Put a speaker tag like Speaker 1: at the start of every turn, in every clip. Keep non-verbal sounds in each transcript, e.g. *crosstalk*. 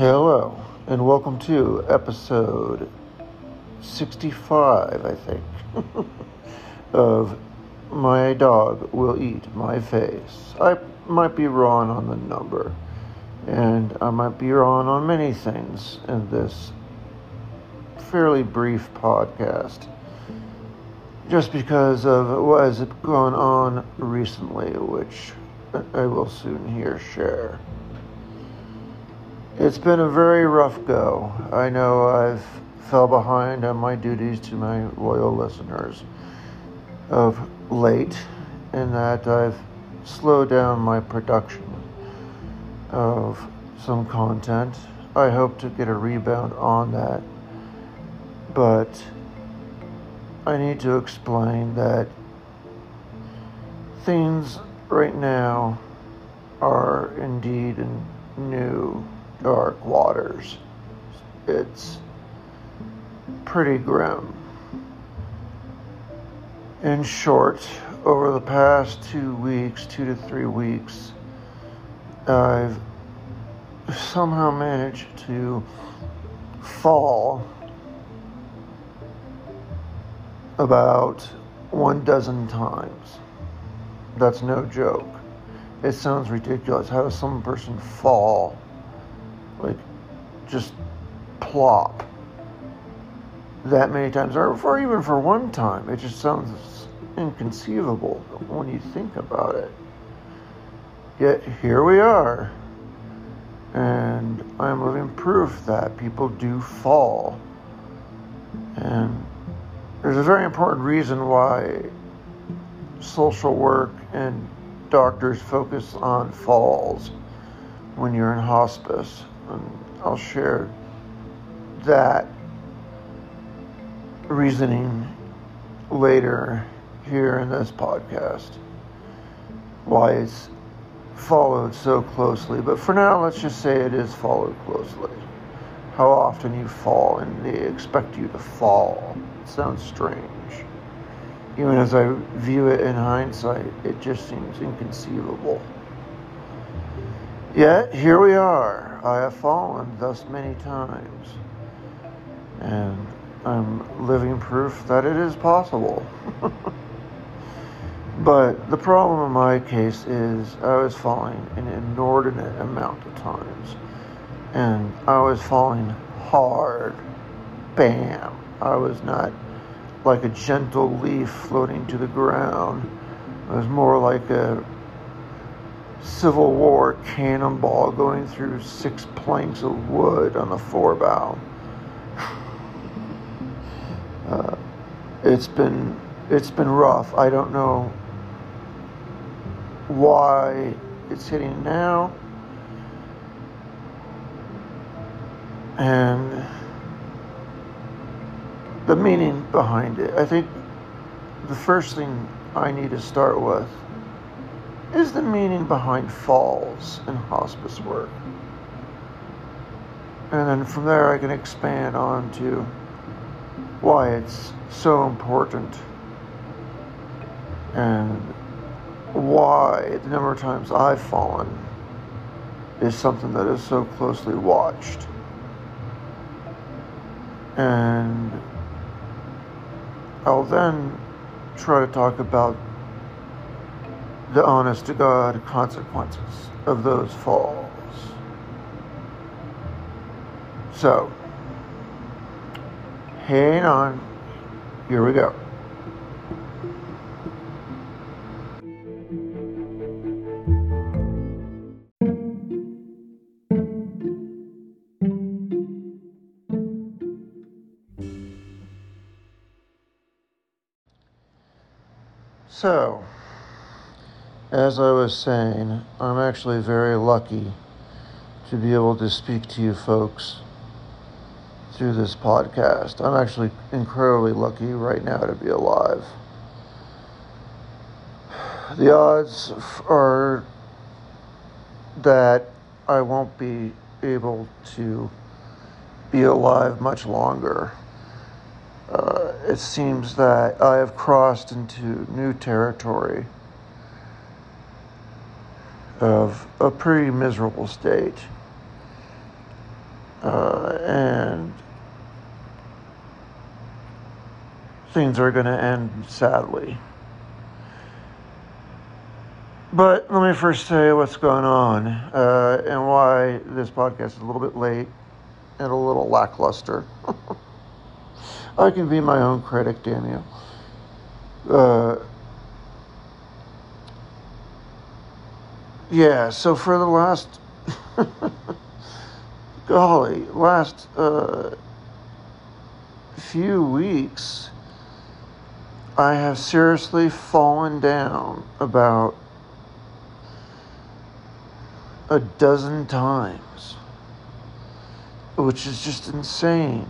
Speaker 1: Hello, and welcome to episode 65, I think, *laughs* of My Dog Will Eat My Face. I might be wrong on the number, and I might be wrong on many things in this fairly brief podcast, just because of what has gone on recently, which I will soon here share. It's been a very rough go. I know I've fell behind on my duties to my loyal listeners of late in that I've slowed down my production of some content. I hope to get a rebound on that. But I need to explain that things right now are indeed new dark waters. It's pretty grim. In short, over the past two weeks, two to three weeks, I've somehow managed to fall about one dozen times. That's no joke. It sounds ridiculous. How does some person fall? Just plop that many times, or for even for one time. It just sounds inconceivable when you think about it. Yet here we are. And I'm living proof that people do fall. And there's a very important reason why social work and doctors focus on falls when you're in hospice. And I'll share that reasoning later here in this podcast. Why it's followed so closely. But for now, let's just say it is followed closely. How often you fall and they expect you to fall. It sounds strange. Even as I view it in hindsight, it just seems inconceivable. Yet, here we are. I have fallen thus many times. And I'm living proof that it is possible. *laughs* but the problem in my case is I was falling an inordinate amount of times. And I was falling hard. Bam. I was not like a gentle leaf floating to the ground. I was more like a Civil War cannonball going through six planks of wood on the forebow. Uh, it's been it's been rough. I don't know why it's hitting now, and the meaning behind it. I think the first thing I need to start with is the meaning behind falls in hospice work. And then from there, I can expand on to why it's so important and why the number of times I've fallen is something that is so closely watched. And I'll then try to talk about the honest to God consequences of those falls. So, hang on. Here we go. So, as I was saying, I'm actually very lucky to be able to speak to you folks through this podcast. I'm actually incredibly lucky right now to be alive. The odds are that I won't be able to be alive much longer. Uh, it seems that I have crossed into new territory of a pretty miserable state. uh, and things are going to end sadly. But let me first say what's going on uh, and why this podcast is a little bit late and a little lackluster. *laughs* I can be my own critic, Daniel. Uh, yeah, so for the last, *laughs* golly, last uh, few weeks, I have seriously fallen down about a dozen times, which is just insane.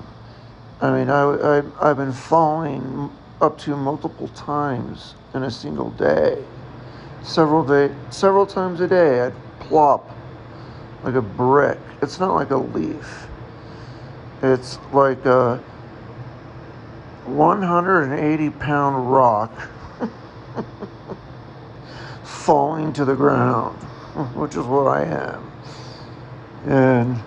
Speaker 1: I mean, I, I, I've been falling up to multiple times in a single day. Several day, several times a day, I'd plop like a brick. It's not like a leaf. It's like a 180 pound rock *laughs* falling to the ground which is what I am. And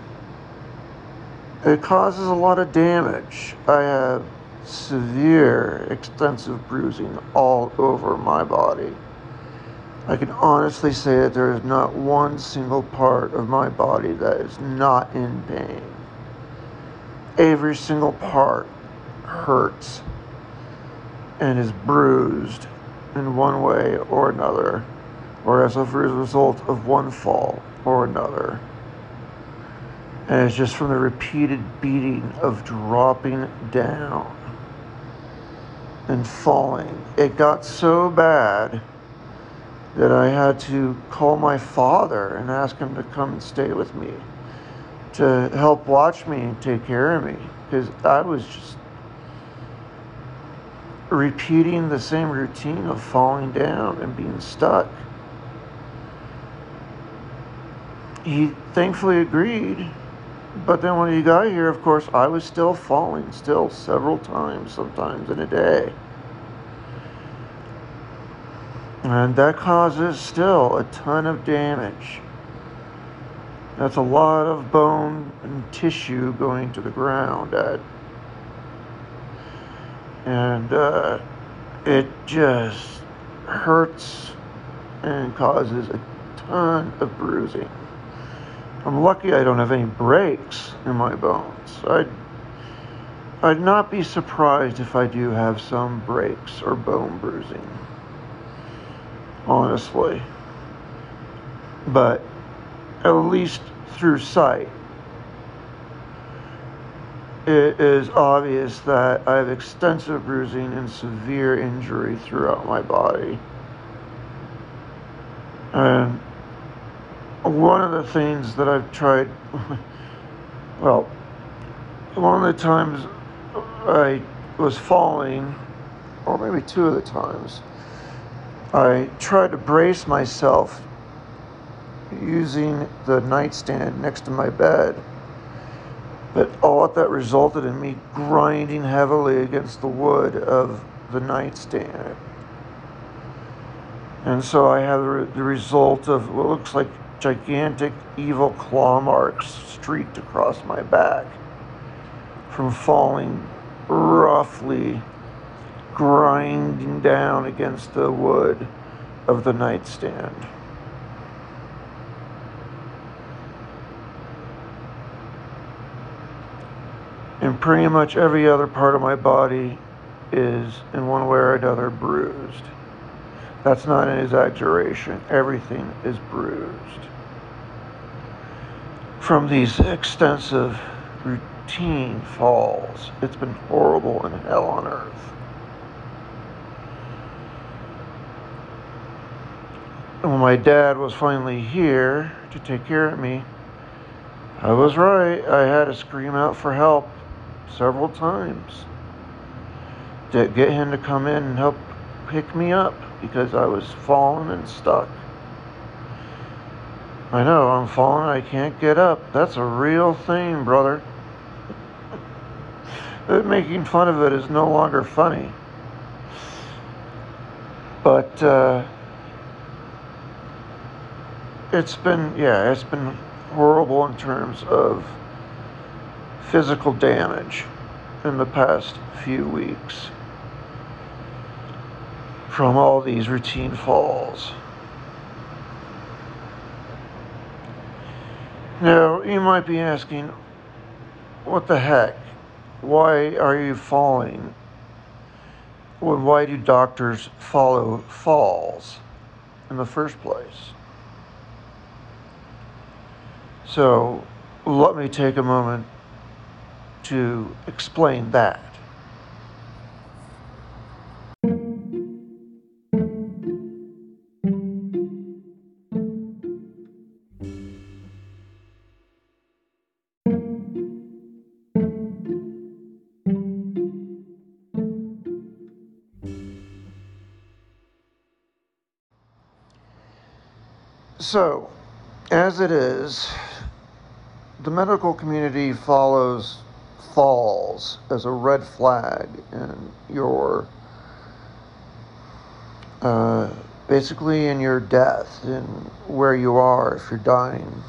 Speaker 1: it causes a lot of damage. I have severe, extensive bruising all over my body. I can honestly say that there is not one single part of my body that is not in pain. Every single part hurts and is bruised in one way or another or as a result of one fall or another. And it's just from the repeated beating of dropping down and falling. It got so bad that I had to call my father and ask him to come and stay with me to help watch me and take care of me because I was just repeating the same routine of falling down and being stuck. he thankfully agreed. But then when he got here, of course, I was still falling, still several times, sometimes in a day. And that causes still a ton of damage. That's a lot of bone and tissue going to the ground. At, and uh, it just hurts and causes a ton of bruising. I'm lucky I don't have any breaks in my bones. I'd, I'd not be surprised if I do have some breaks or bone bruising. Honestly. But at least through sight, it is obvious that I have extensive bruising and severe injury throughout my body. And one of the things that I've tried, *laughs* well, one of the times I was falling, or maybe two of the times, I tried to brace myself using the nightstand next to my bed. But all that resulted in me grinding heavily against the wood of the nightstand. And so I have the result of what looks like gigantic evil claw marks streaked across my back from falling roughly grinding down against the wood of the nightstand. And pretty much every other part of my body is, in one way or another, bruised. That's not an exaggeration. Everything is bruised from these extensive routine falls. It's been horrible and hell on earth. When my dad was finally here to take care of me, I was right. I had to scream out for help several times to get him to come in and help pick me up because I was falling and stuck. I know, I'm falling, I can't get up. That's a real thing, brother. *laughs* but Making fun of it is no longer funny. But, uh, it's been, yeah, it's been horrible in terms of physical damage in the past few weeks from all these routine falls. Now, you might be asking, what the heck? Why are you falling? Well, why do doctors follow falls in the first place? So, let me take a moment to explain that. So, as it is, the medical community follows falls as a red flag in your uh, basically in your death in where you are if you're dying.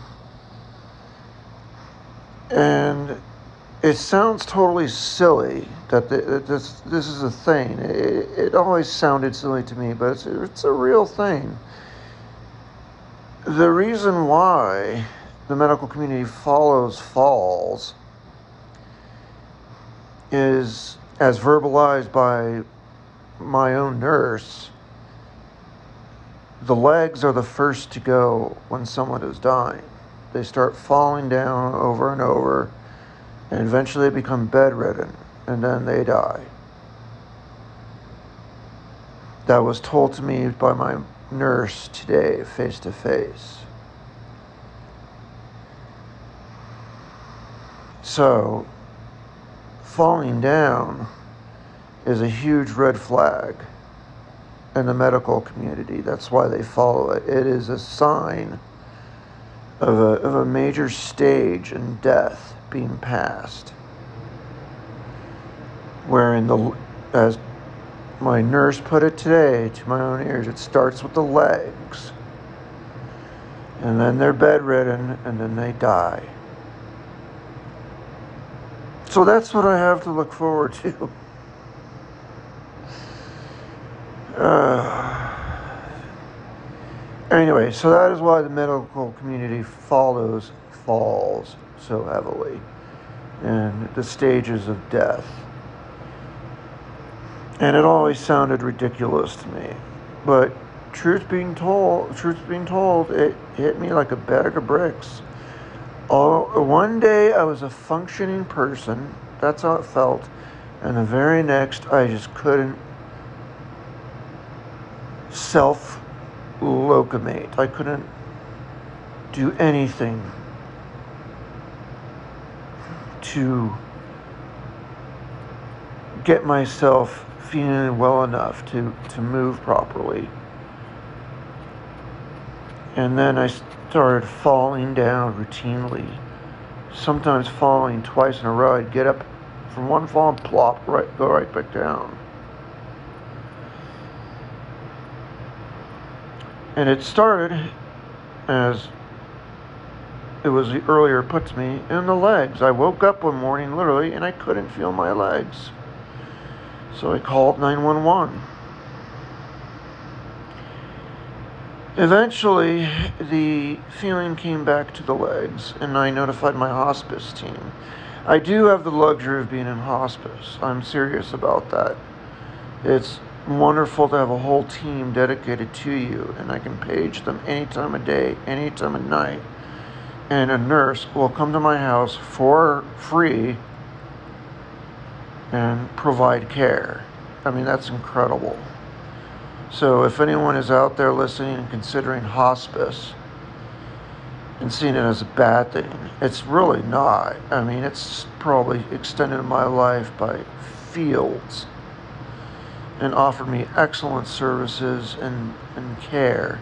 Speaker 1: And it sounds totally silly that this this is a thing. It, it always sounded silly to me but it's, it's a real thing. The reason why the medical community follows falls is, as verbalized by my own nurse, the legs are the first to go when someone is dying. They start falling down over and over, and eventually they become bedridden, and then they die. That was told to me by my nurse today, face to face. So, falling down is a huge red flag in the medical community. That's why they follow it. It is a sign of a, of a major stage in death being passed. Wherein the, as my nurse put it today to my own ears. It starts with the legs, and then they're bedridden, and then they die. So that's what I have to look forward to. *laughs* Uh, anyway, so that is why the medical community follows falls so heavily and the stages of death. And it always sounded ridiculous to me. But truth being told, truth being told, it hit me like a bag of bricks. All, one day I was a functioning person. That's how it felt. And the very next, I just couldn't self locomate. I couldn't do anything to get myself feeling well enough to, to move properly. And then I started falling down routinely, sometimes falling twice in a row. I'd get up from one fall and plop, right, go right back down. And it started as it was the earlier puts me in the legs. I woke up one morning literally and I couldn't feel my legs. So I called 911. Eventually, the feeling came back to the legs, and I notified my hospice team. I do have the luxury of being in hospice. I'm serious about that. It's wonderful to have a whole team dedicated to you, and I can page them any time of day, any time of night. And a nurse will come to my house for free and provide care. I mean, that's incredible. So, if anyone is out there listening and considering hospice and seeing it as a bad thing, it's really not. I mean, it's probably extended my life by fields and offered me excellent services and, and care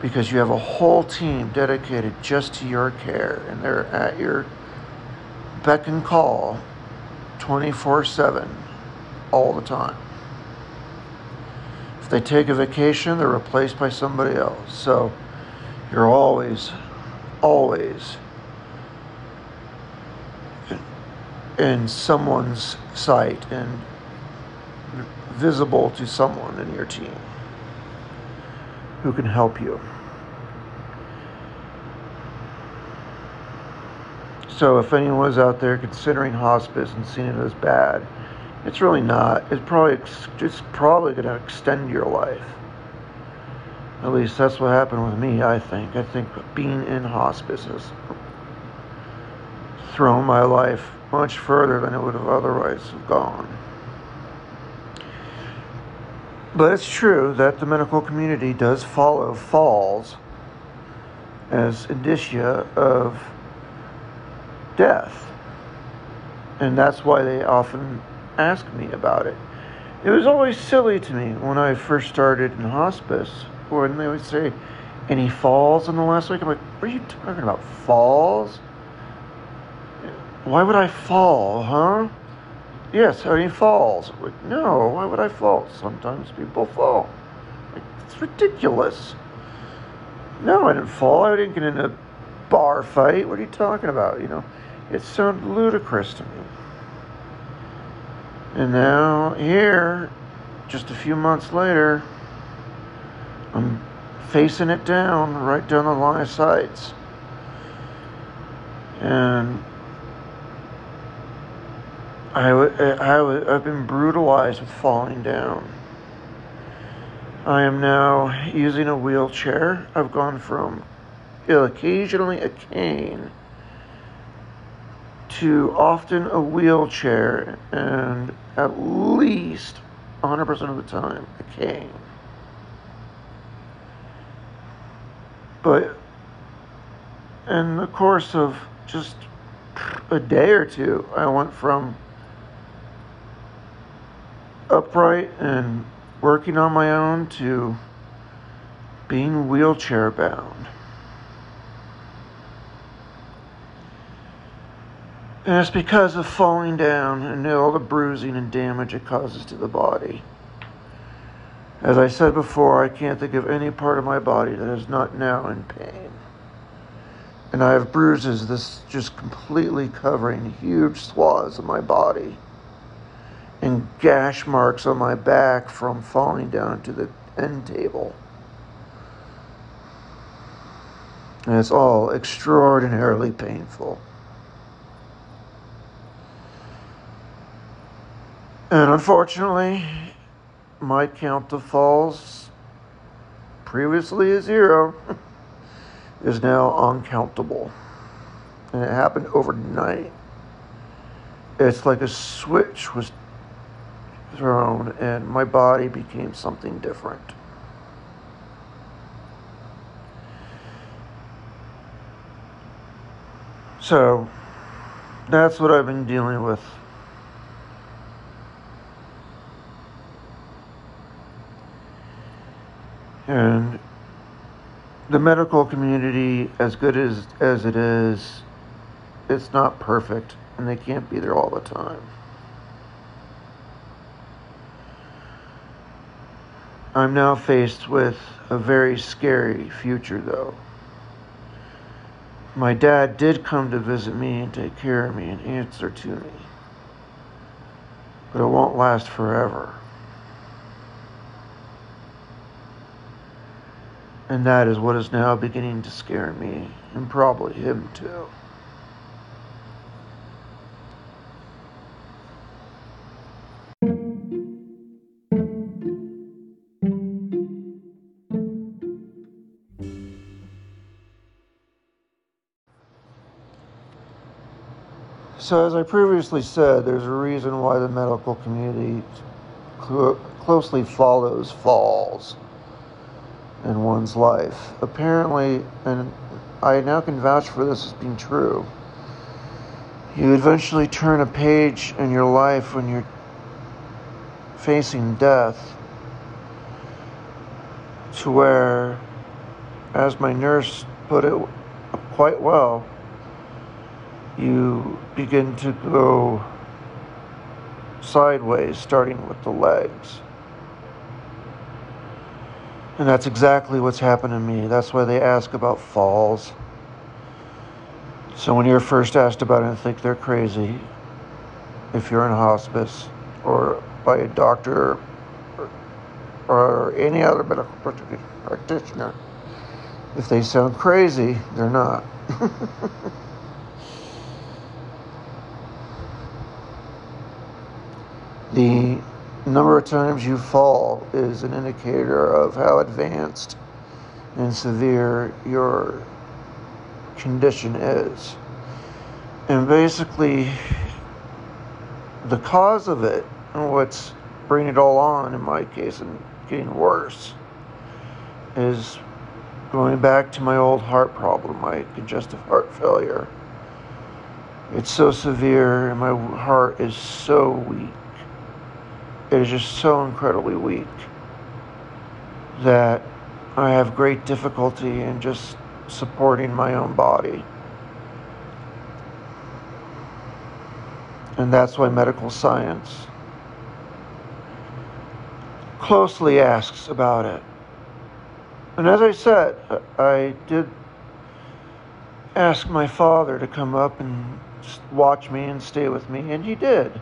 Speaker 1: because you have a whole team dedicated just to your care and they're at your beck and call 24 7 all the time. If they take a vacation, they're replaced by somebody else. So you're always, always in someone's sight and visible to someone in your team who can help you. So if anyone's out there considering hospice and seeing it as bad, it's really not. It's probably just probably going to extend your life. At least that's what happened with me, I think. I think being in hospice has thrown my life much further than it would have otherwise gone. But it's true that the medical community does follow falls as indicia of death. And that's why they often ask me about it. It was always silly to me when I first started in hospice, when they would say, Any falls in the last week? I'm like, What are you talking about? Falls? Why would I fall, huh? Yes, any falls? Like, no, why would I fall? Sometimes people fall. Like, it's ridiculous. No, I didn't fall. I didn't get in a bar fight. What are you talking about? You know, it sounded ludicrous to me. And now, here, just a few months later, I'm facing it down, right down the line of sights. And I, I, I've been brutalized with falling down. I am now using a wheelchair. I've gone from occasionally a cane to often a wheelchair and at least 100% of the time a cane. But in the course of just a day or two, I went from upright and working on my own to being wheelchair bound. And it's because of falling down and all the bruising and damage it causes to the body. As I said before, I can't think of any part of my body that is not now in pain. And I have bruises this just completely covering huge swaths of my body and gash marks on my back from falling down to the end table. And it's all extraordinarily painful. And unfortunately, my count of falls, previously a zero, *laughs* is now uncountable. And it happened overnight. It's like a switch was thrown and my body became something different. So that's what I've been dealing with. And the medical community, as good as, as it is, it's not perfect and they can't be there all the time. I'm now faced with a very scary future, though. My dad did come to visit me and take care of me and answer to me. But it won't last forever. And that is what is now beginning to scare me, and probably him too. So, as I previously said, there's a reason why the medical community cl- closely follows falls in one's life. Apparently, and I now can vouch for this as being true, you eventually turn a page in your life when you're facing death to where, as my nurse put it quite well, you begin to go sideways, starting with the legs. And that's exactly what's happened to me. That's why they ask about falls. So when you're first asked about it, I think they're crazy. if you're in hospice or by a doctor or, or any other medical practitioner. If they sound crazy, they're not. *laughs* the number of times you fall is an indicator of how advanced and severe your condition is. And basically, the cause of it, and what's bringing it all on in my case and getting worse, is going back to my old heart problem, my congestive heart failure. It's so severe, and my heart is so weak. It is just so incredibly weak that I have great difficulty in just supporting my own body. And that's why medical science closely asks about it. And as I said, I did ask my father to come up and watch me and stay with me, and he did.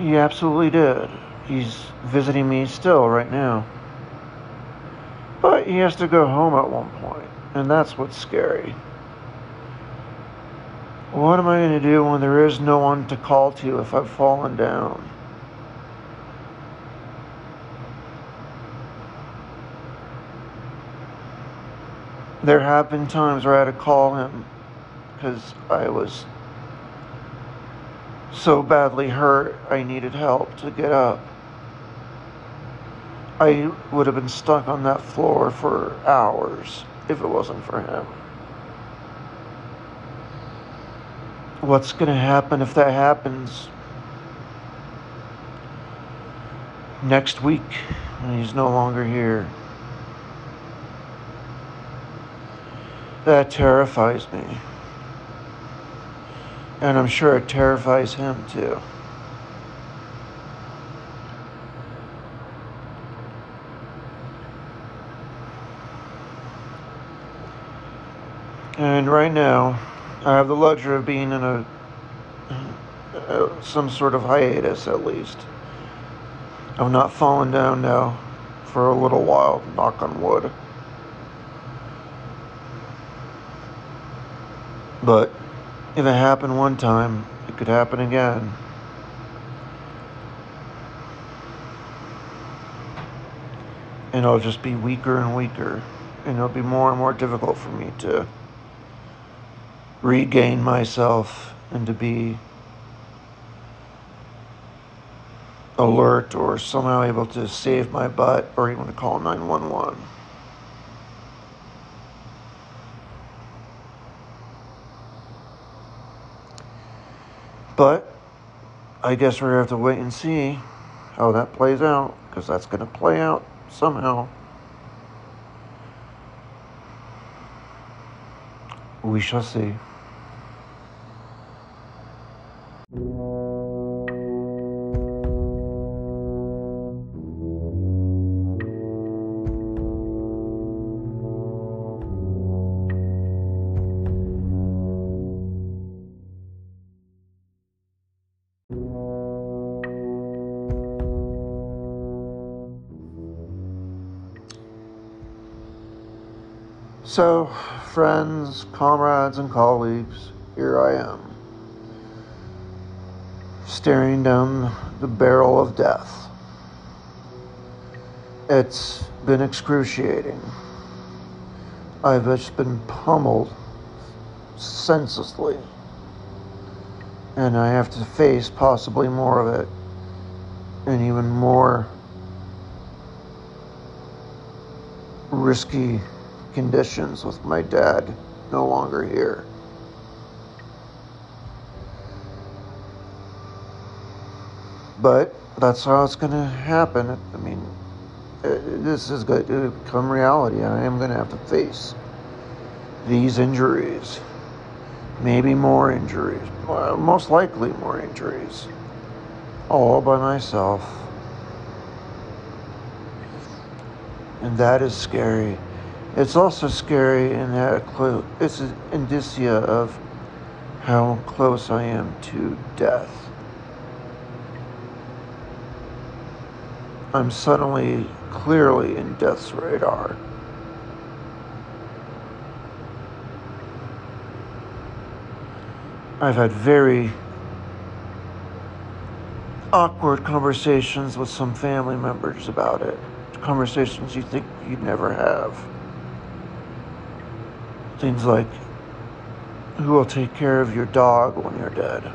Speaker 1: He absolutely did. He's visiting me still right now. But he has to go home at one point, and that's what's scary. What am I going to do when there is no one to call to if I've fallen down? There have been times where I had to call him because I was so badly hurt I needed help to get up. I would have been stuck on that floor for hours if it wasn't for him. what's going to happen if that happens next week when he's no longer here. That terrifies me. And I'm sure it terrifies him too. And right now, I have the luxury of being in a uh, some sort of hiatus at least. I've not fallen down now for a little while, knock on wood. But if it happened one time, it could happen again. And I'll just be weaker and weaker. And it'll be more and more difficult for me to regain myself and to be alert or somehow able to save my butt or even to call 911. But I guess we're going to have to wait and see how that plays out because that's going to play out somehow. We shall see. So, friends, comrades, and colleagues, here I am, staring down the barrel of death. It's been excruciating. I've just been pummeled senselessly. And I have to face possibly more of it, and even more risky conditions with my dad no longer here. But that's how it's going to happen. I mean, uh, this is going to become reality. I am going to have to face these injuries, maybe more injuries, most likely more injuries, all by myself. And that is scary. It's also scary in that it's an indicia of how close I am to death. I'm suddenly clearly in death's radar. I've had very awkward conversations with some family members about it. Conversations you think you'd never have. Things like, who will take care of your dog when you're dead?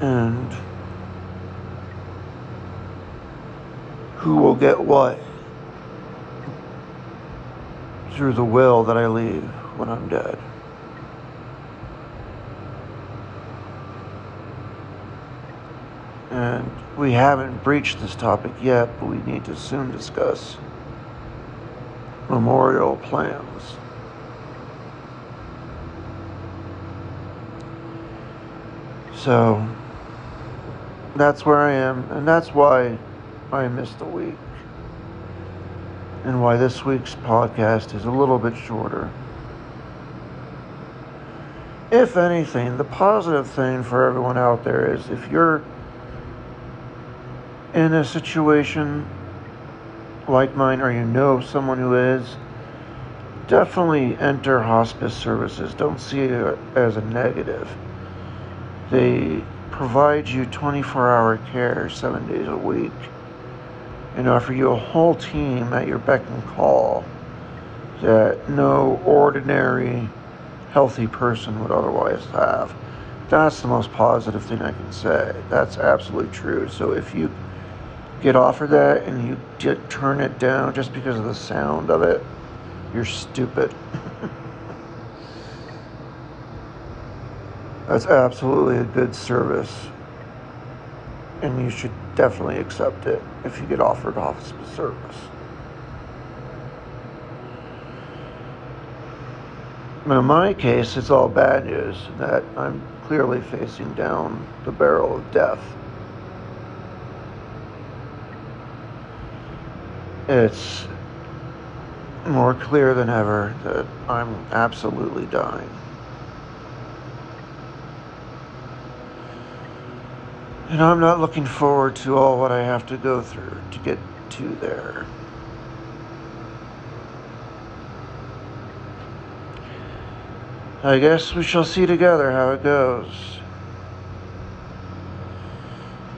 Speaker 1: And who will get what through the will that I leave when I'm dead? And we haven't breached this topic yet, but we need to soon discuss memorial plans. So that's where I am, and that's why I missed a week, and why this week's podcast is a little bit shorter. If anything, the positive thing for everyone out there is if you're in a situation like mine or you know someone who is, definitely enter hospice services. Don't see it as a negative. They provide you 24 hour care seven days a week and offer you a whole team at your beck and call that no ordinary healthy person would otherwise have. That's the most positive thing I can say. That's absolutely true. So if you get offered that and you turn it down just because of the sound of it, you're stupid. *laughs* That's absolutely a good service. And you should definitely accept it if you get offered hospice service. But in my case, it's all bad news that I'm clearly facing down the barrel of death. It's more clear than ever that I'm absolutely dying. And I'm not looking forward to all what I have to go through to get to there. I guess we shall see together how it goes.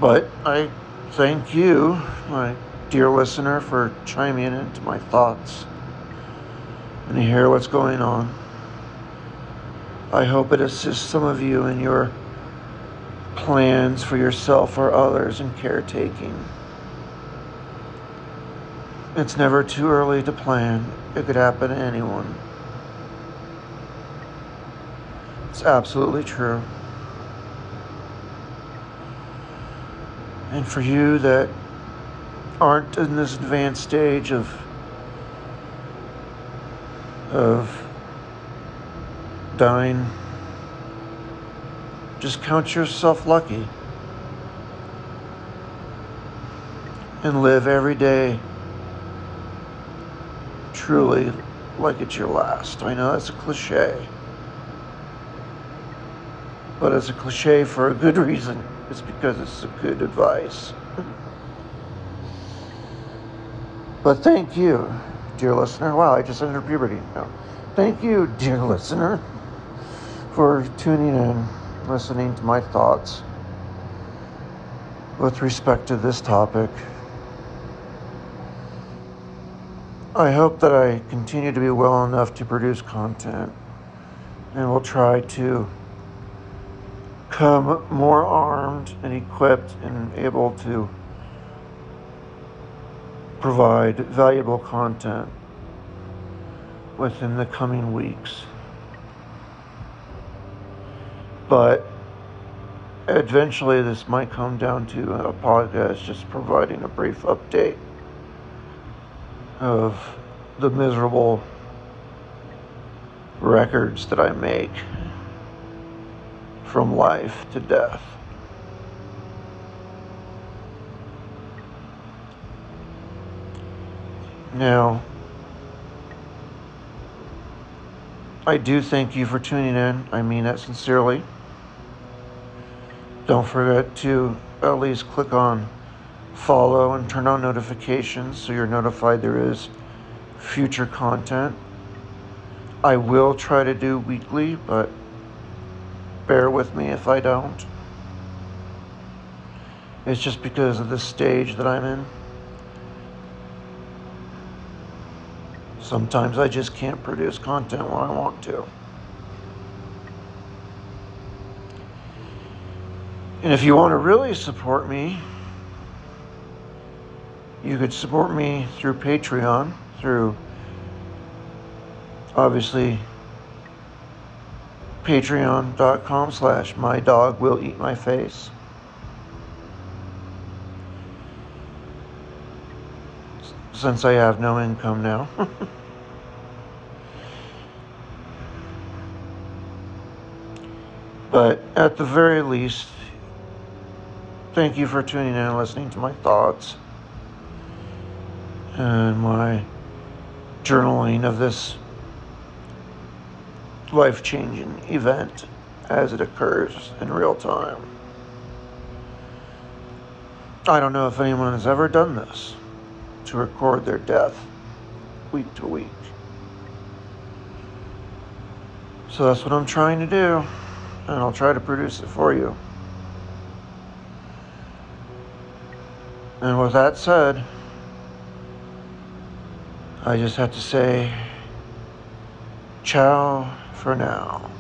Speaker 1: But I thank you, my dear listener, for chiming in into my thoughts and to hear what's going on. I hope it assists some of you in your plans for yourself or others in caretaking. It's never too early to plan. It could happen to anyone. It's absolutely true. And for you that aren't in this advanced stage of of dying just count yourself lucky and live every day truly like it's your last. I know that's a cliche, but it's a cliche for a good reason. It's because it's good advice. *laughs* But thank you, dear listener. Wow, I just entered puberty. No. Thank you, dear *laughs* listener, for tuning in, listening to my thoughts with respect to this topic. I hope that I continue to be well enough to produce content and will try to come more armed and equipped and able to provide valuable content within the coming weeks. But eventually, this might come down to uh, a podcast just providing a brief update of the miserable records that I make from life to death. Now, I do thank you for tuning in. I mean that sincerely. Don't forget to at least click on follow and turn on notifications so you're notified there is future content. I will try to do weekly, but bear with me if I don't. It's just because of the stage that I'm in. Sometimes I just can't produce content when I want to. And if you want to really support me, you could support me through Patreon, through obviously patreon.com slash my dog will eat my face. Since I have no income now. *laughs* but at the very least, thank you for tuning in and listening to my thoughts and my journaling of this life changing event as it occurs in real time. I don't know if anyone has ever done this to record their death week to week. So that's what I'm trying to do, and I'll try to produce it for you. And with that said, I just have to say ciao for now.